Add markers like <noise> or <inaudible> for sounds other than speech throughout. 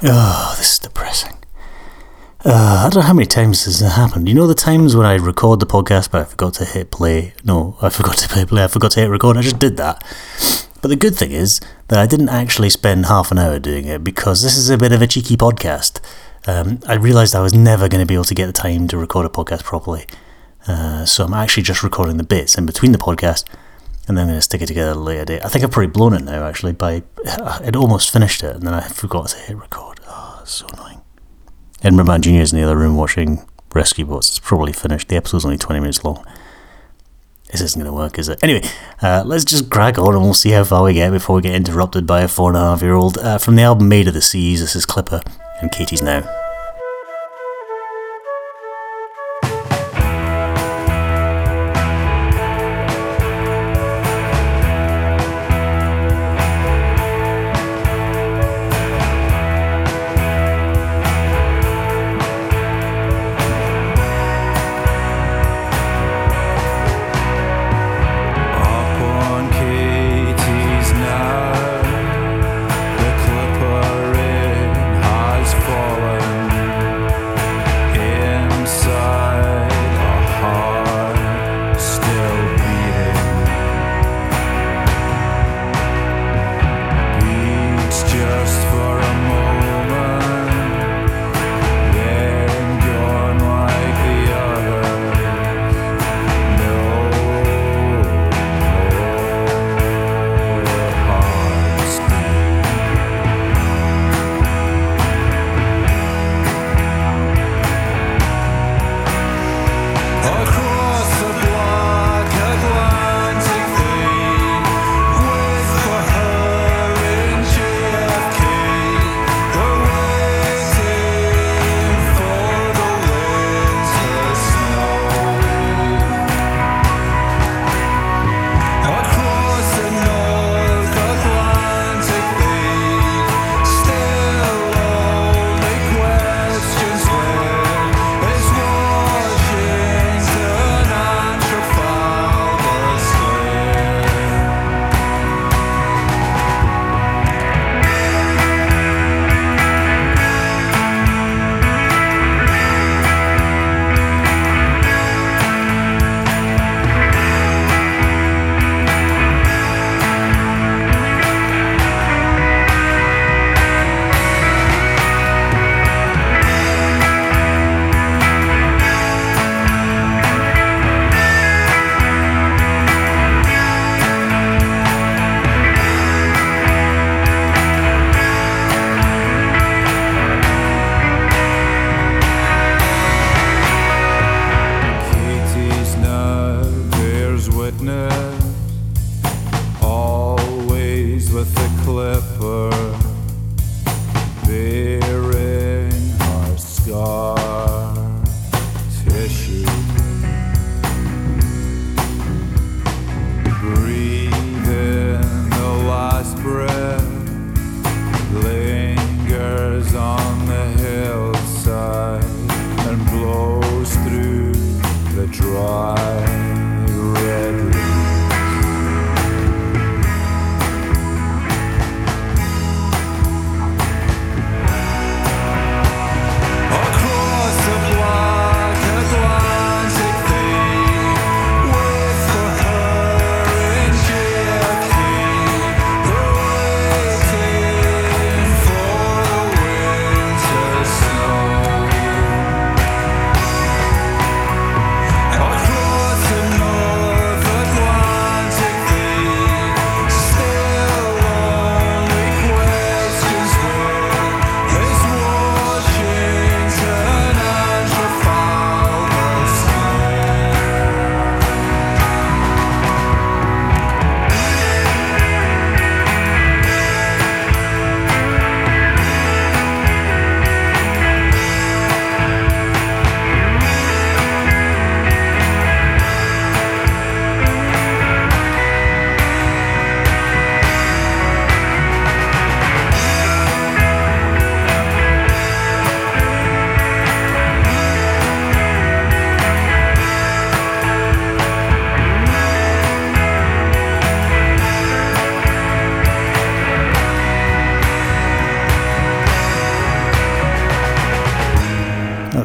Oh, this is depressing. Uh, I don't know how many times this has happened. You know the times when I record the podcast but I forgot to hit play? No, I <laughs> forgot to hit play. I forgot to hit record. I just did that. But the good thing is that I didn't actually spend half an hour doing it because this is a bit of a cheeky podcast. Um, I realised I was never going to be able to get the time to record a podcast properly. Uh, so I'm actually just recording the bits in between the podcast and then I'm going to stick it together later date. I think I've probably blown it now, actually. By I'd almost finished it and then I forgot to hit record. Oh, so annoying. Edinburgh Man Jr. is in the other room watching Rescue Bots. It's probably finished. The episode's only 20 minutes long. This isn't going to work, is it? Anyway, uh, let's just crack on and we'll see how far we get before we get interrupted by a four and a half year old. Uh, from the album Made of the Seas, this is Clipper and Katie's Now. through.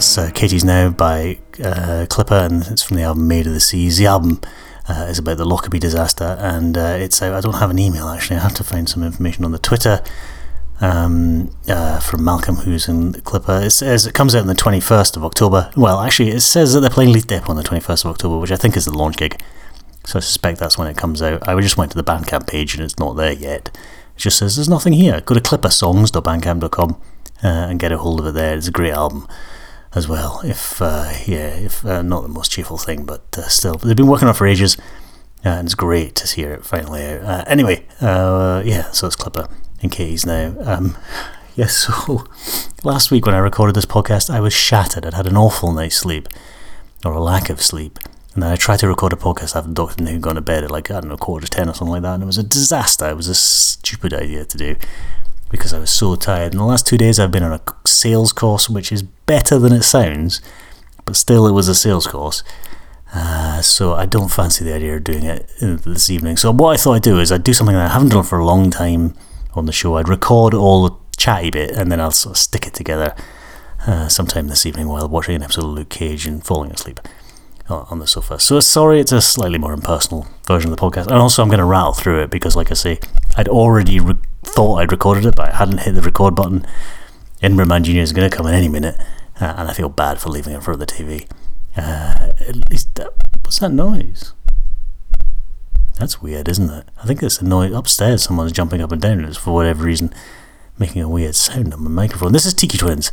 That's uh, Katie's Now by uh, Clipper, and it's from the album Made of the Seas. The album uh, is about the Lockerbie disaster, and uh, it's out. I don't have an email actually. I have to find some information on the Twitter um, uh, from Malcolm, who's in Clipper. It says it comes out on the 21st of October. Well, actually, it says that they're playing Leith Depot on the 21st of October, which I think is the launch gig. So I suspect that's when it comes out. I just went to the Bandcamp page and it's not there yet. It just says there's nothing here. Go to clippersongs.bandcamp.com uh, and get a hold of it there. It's a great album as well. If uh, yeah, if uh, not the most cheerful thing, but uh, still, they've been working on for ages, uh, and it's great to hear it finally out. Uh, anyway, yeah, so it's Clipper in Katie's now. Um, yes, <laughs> yeah, so <laughs> last week when I recorded this podcast, I was shattered. I'd had an awful night's sleep, or a lack of sleep. And then I tried to record a podcast after Doctor Who gone to bed at like, I don't know, quarter to ten or something like that. And it was a disaster. It was a stupid idea to do because I was so tired. In the last two days, I've been on a sales course, which is better than it sounds, but still, it was a sales course. Uh, so I don't fancy the idea of doing it this evening. So what I thought I'd do is I'd do something that I haven't done for a long time on the show. I'd record all the chatty bit and then I'll sort of stick it together uh, sometime this evening while watching an episode of Luke Cage and falling asleep on the sofa. So sorry, it's a slightly more impersonal version of the podcast. And also, I'm going to rattle through it because, like I say, I'd already re- thought I'd recorded it, but I hadn't hit the record button. Edinburgh Man Jr. is going to come in any minute, uh, and I feel bad for leaving it of the TV. Uh, at least, that, what's that noise? That's weird, isn't it? I think it's a noise upstairs. Someone's jumping up and down. and It's for whatever reason making a weird sound on my microphone. This is Tiki Twins.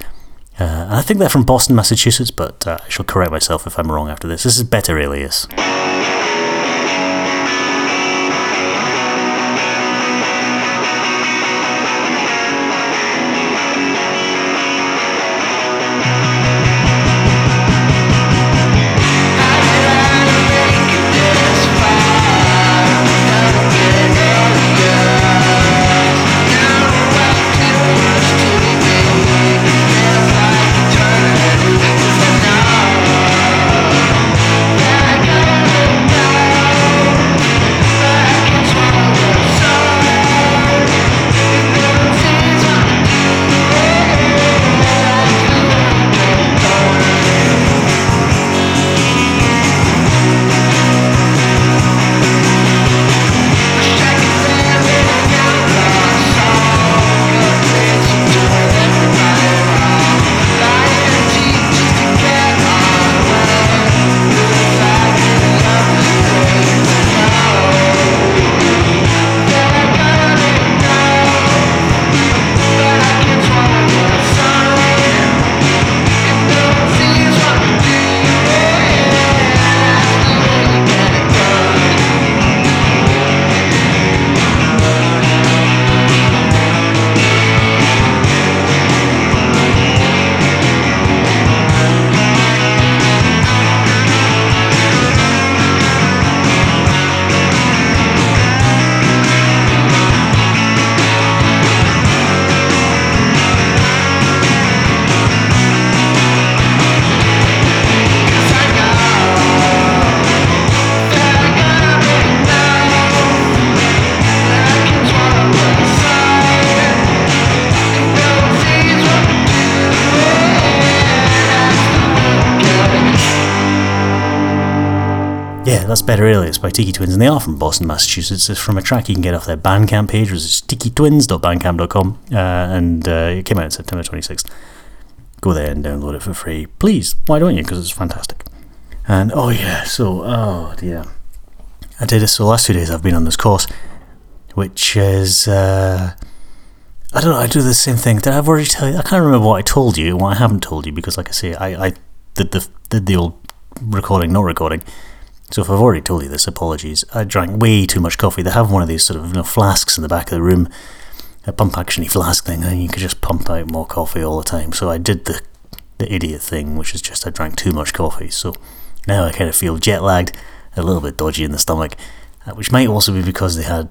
Uh, I think they're from Boston, Massachusetts, but uh, I shall correct myself if I'm wrong after this. This is Better Alias. That's Better Alias by Tiki Twins, and they are from Boston, Massachusetts. It's from a track you can get off their Bandcamp page, which is tikitwins.bandcamp.com, uh, and uh, it came out on September 26th. Go there and download it for free. Please, why don't you? Because it's fantastic. And oh, yeah, so, oh dear. I did this, the last two days I've been on this course, which is. Uh, I don't know, I do the same thing. Did I already tell you? I can't remember what I told you, what I haven't told you, because, like I say, I, I did the, did the old recording, not recording. So if I've already told you this, apologies. I drank way too much coffee. They have one of these sort of you know, flasks in the back of the room, a pump actiony flask thing, and you can just pump out more coffee all the time. So I did the the idiot thing, which is just I drank too much coffee. So now I kind of feel jet lagged, a little bit dodgy in the stomach, uh, which might also be because they had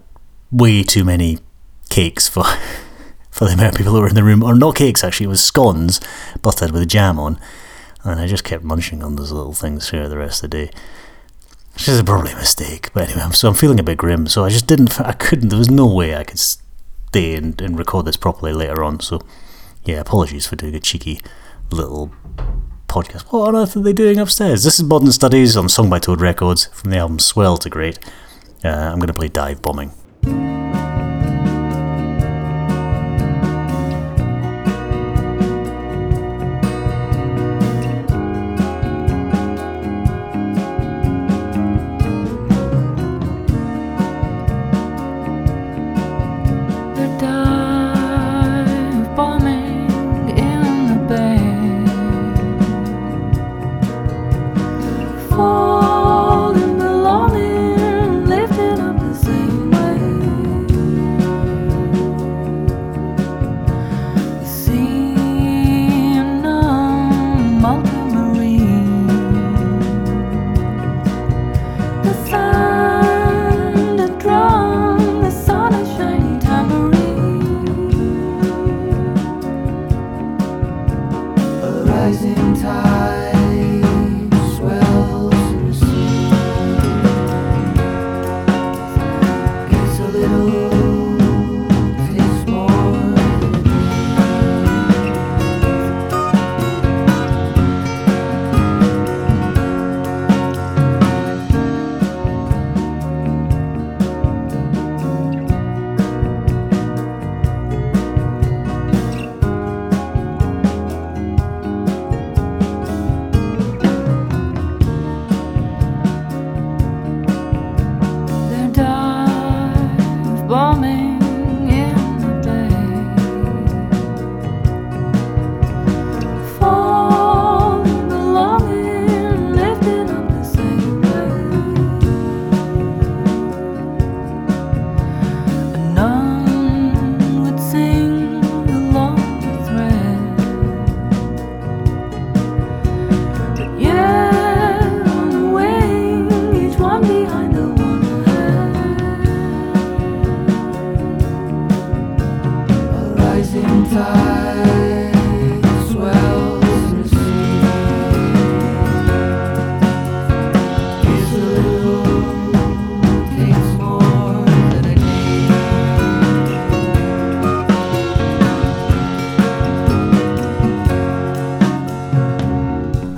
way too many cakes for <laughs> for the amount of people that were in the room, or not cakes actually. It was scones buttered with jam on, and I just kept munching on those little things throughout the rest of the day. Which is probably a mistake. But anyway, so I'm feeling a bit grim. So I just didn't, I couldn't, there was no way I could stay and, and record this properly later on. So yeah, apologies for doing a cheeky little podcast. What on earth are they doing upstairs? This is Modern Studies on Song by Toad Records from the album Swell to Great. Uh, I'm going to play Dive Bombing.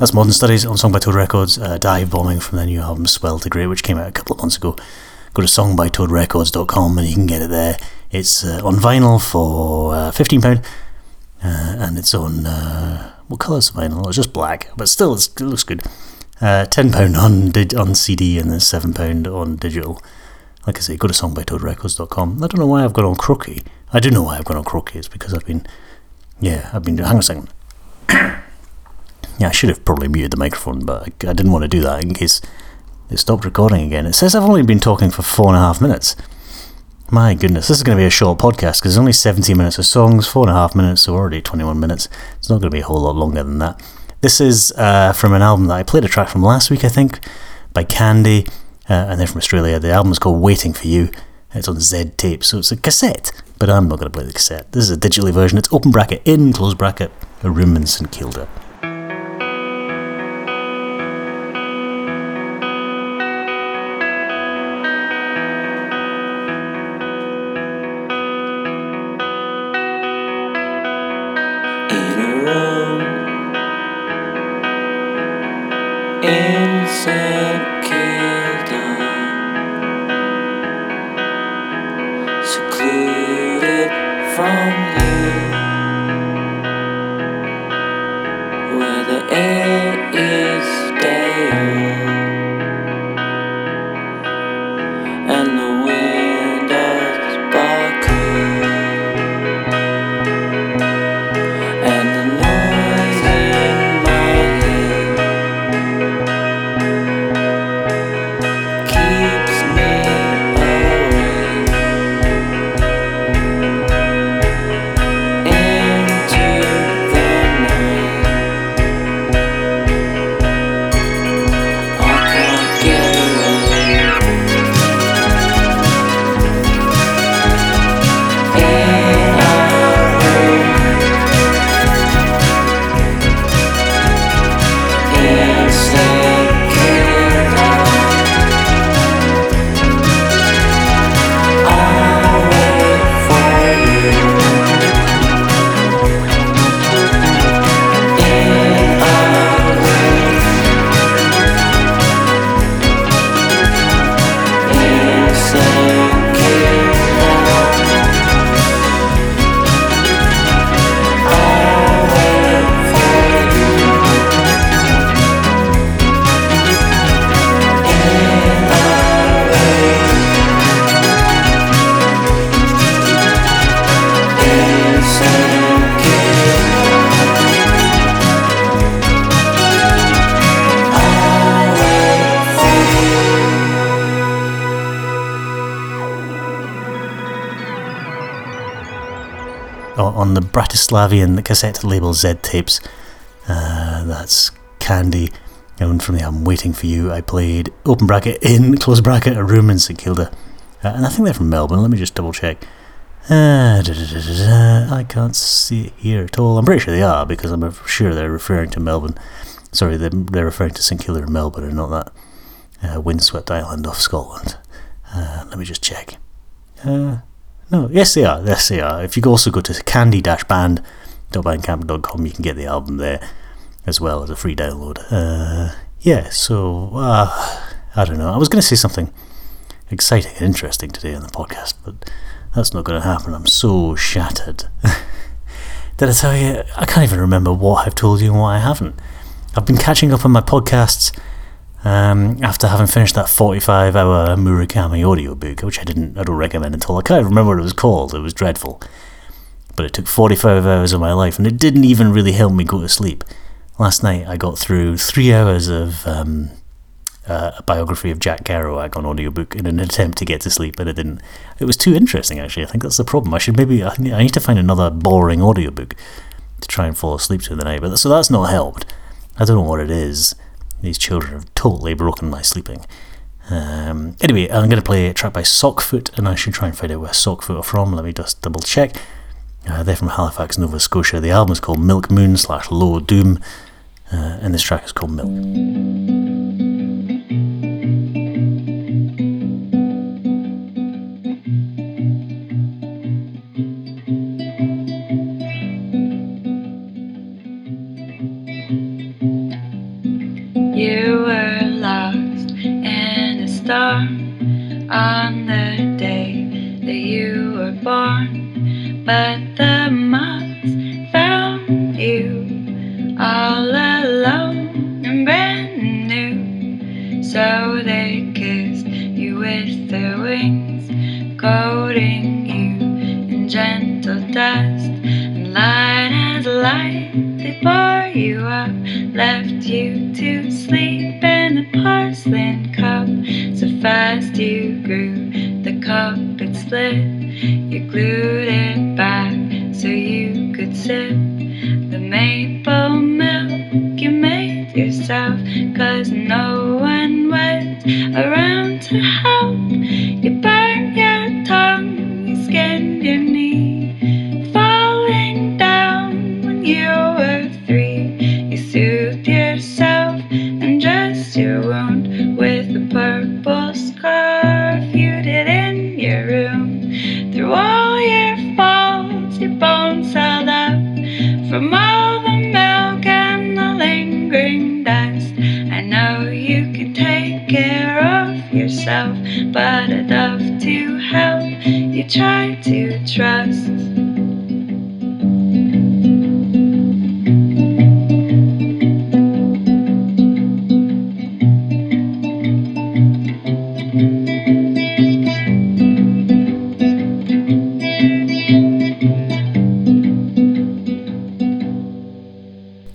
That's Modern Studies on Song by Toad Records, uh, Dive Bombing from their new album Swell to Great, which came out a couple of months ago. Go to songbytoadrecords.com and you can get it there. It's uh, on vinyl for uh, £15 uh, and it's on, uh, what colour's vinyl? It's just black, but still it looks good. Uh, £10 on, on CD and then £7 on digital. Like I say, go to songbytoadrecords.com. I don't know why I've gone on Crookie. I do know why I've gone on Crookie. It's because I've been, yeah, I've been, hang on a second. Yeah, I should have probably muted the microphone, but I, didn't want to do that in case it stopped recording again. It says I've only been talking for four and a half minutes. My goodness, this is going to be a short podcast because there's only 17 minutes of songs, four and a half minutes, so already 21 minutes. It's not going to be a whole lot longer than that. This is uh, from an album that I played a track from last week, I think, by Candy, uh, and they're from Australia. The album is called Waiting for You. It's on Z tape, so it's a cassette, but I'm not going to play the cassette. This is a digitally version. It's open bracket, in close bracket, a room in St Kilda. On the Bratislavian cassette label Z tapes. Uh, that's Candy. And from the album Waiting for You, I played open bracket <laughs> in close bracket a room in St Kilda. Uh, and I think they're from Melbourne. Let me just double check. Uh, I can't see it here at all. I'm pretty sure they are because I'm sure they're referring to Melbourne. Sorry, they're, they're referring to St Kilda in Melbourne and not that uh, windswept island off Scotland. Uh, let me just check. No, yes they are. Yes they are. If you also go to candy-band.bandcamp.com, you can get the album there as well as a free download. Uh, yeah, so uh, I don't know. I was going to say something exciting and interesting today on the podcast, but that's not going to happen. I'm so shattered. <laughs> Did I tell you? I can't even remember what I've told you and what I haven't. I've been catching up on my podcasts um, after having finished that 45 hour Murakami audiobook, which I didn't, I don't recommend at all. I can't remember what it was called, it was dreadful. But it took 45 hours of my life, and it didn't even really help me go to sleep. Last night I got through three hours of um, uh, a biography of Jack Kerouac on audiobook in an attempt to get to sleep, and it didn't. It was too interesting, actually. I think that's the problem. I should maybe, I need to find another boring audiobook to try and fall asleep to in the night. But so that's not helped. I don't know what it is. These children have totally broken my sleeping. Um, anyway, I'm going to play a track by Sockfoot, and I should try and find out where Sockfoot are from. Let me just double check. Uh, they're from Halifax, Nova Scotia. The album is called Milk Moon slash Low Doom, uh, and this track is called Milk. So they kissed you with their wings, coating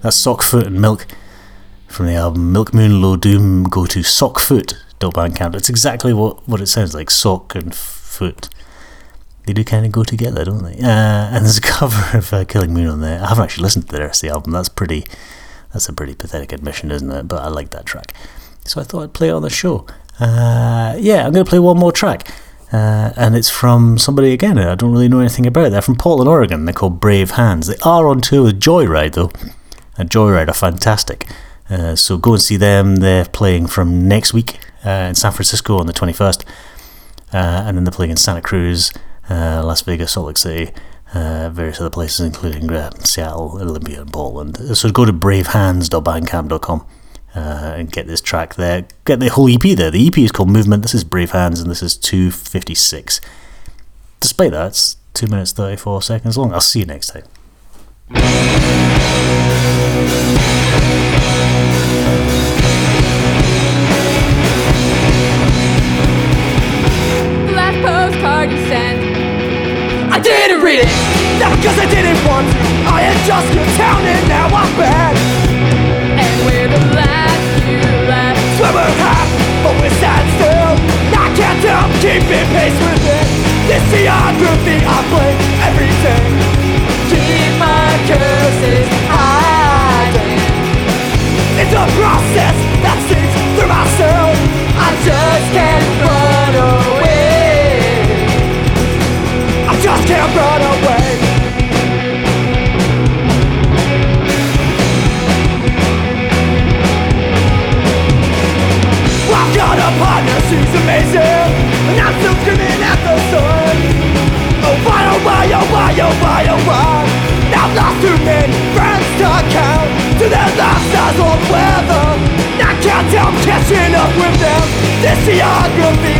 That's Sockfoot and Milk from the album Milk Moon Low Doom. Go to sockfoot.bandcamp. It's exactly what, what it sounds like sock and foot. They do kind of go together, don't they? Uh, and there's a <laughs> cover of uh, Killing Moon on there. I haven't actually listened to the rest of the album. That's pretty. That's a pretty pathetic admission, isn't it? But I like that track, so I thought I'd play it on the show. Uh, yeah, I'm going to play one more track. Uh, and it's from somebody again I don't really know anything about. They're from Portland, Oregon. They're called Brave Hands. They are on tour with Joyride, though and Joyride are fantastic. Uh, so go and see them. They're playing from next week uh, in San Francisco on the 21st, uh, and then they're playing in Santa Cruz, uh, Las Vegas, Salt Lake City, uh, various other places, including uh, Seattle, Olympia, and Portland. So go to bravehands.bandcamp.com and get this track there. Get the whole EP there. The EP is called Movement. This is Brave Hands, and this is 256. Despite that, it's 2 minutes 34 seconds long. I'll see you next time. Last postcard you sent. I didn't read it, not because I didn't want to. I had just your town and now I'm bad. And we're the last you left. Swimmer half, but we're sad still. I can't help keeping pace with it. This geography I play you by a one Now lost too many friends to count To their last eyes on weather. I can't help catching up with them. This geography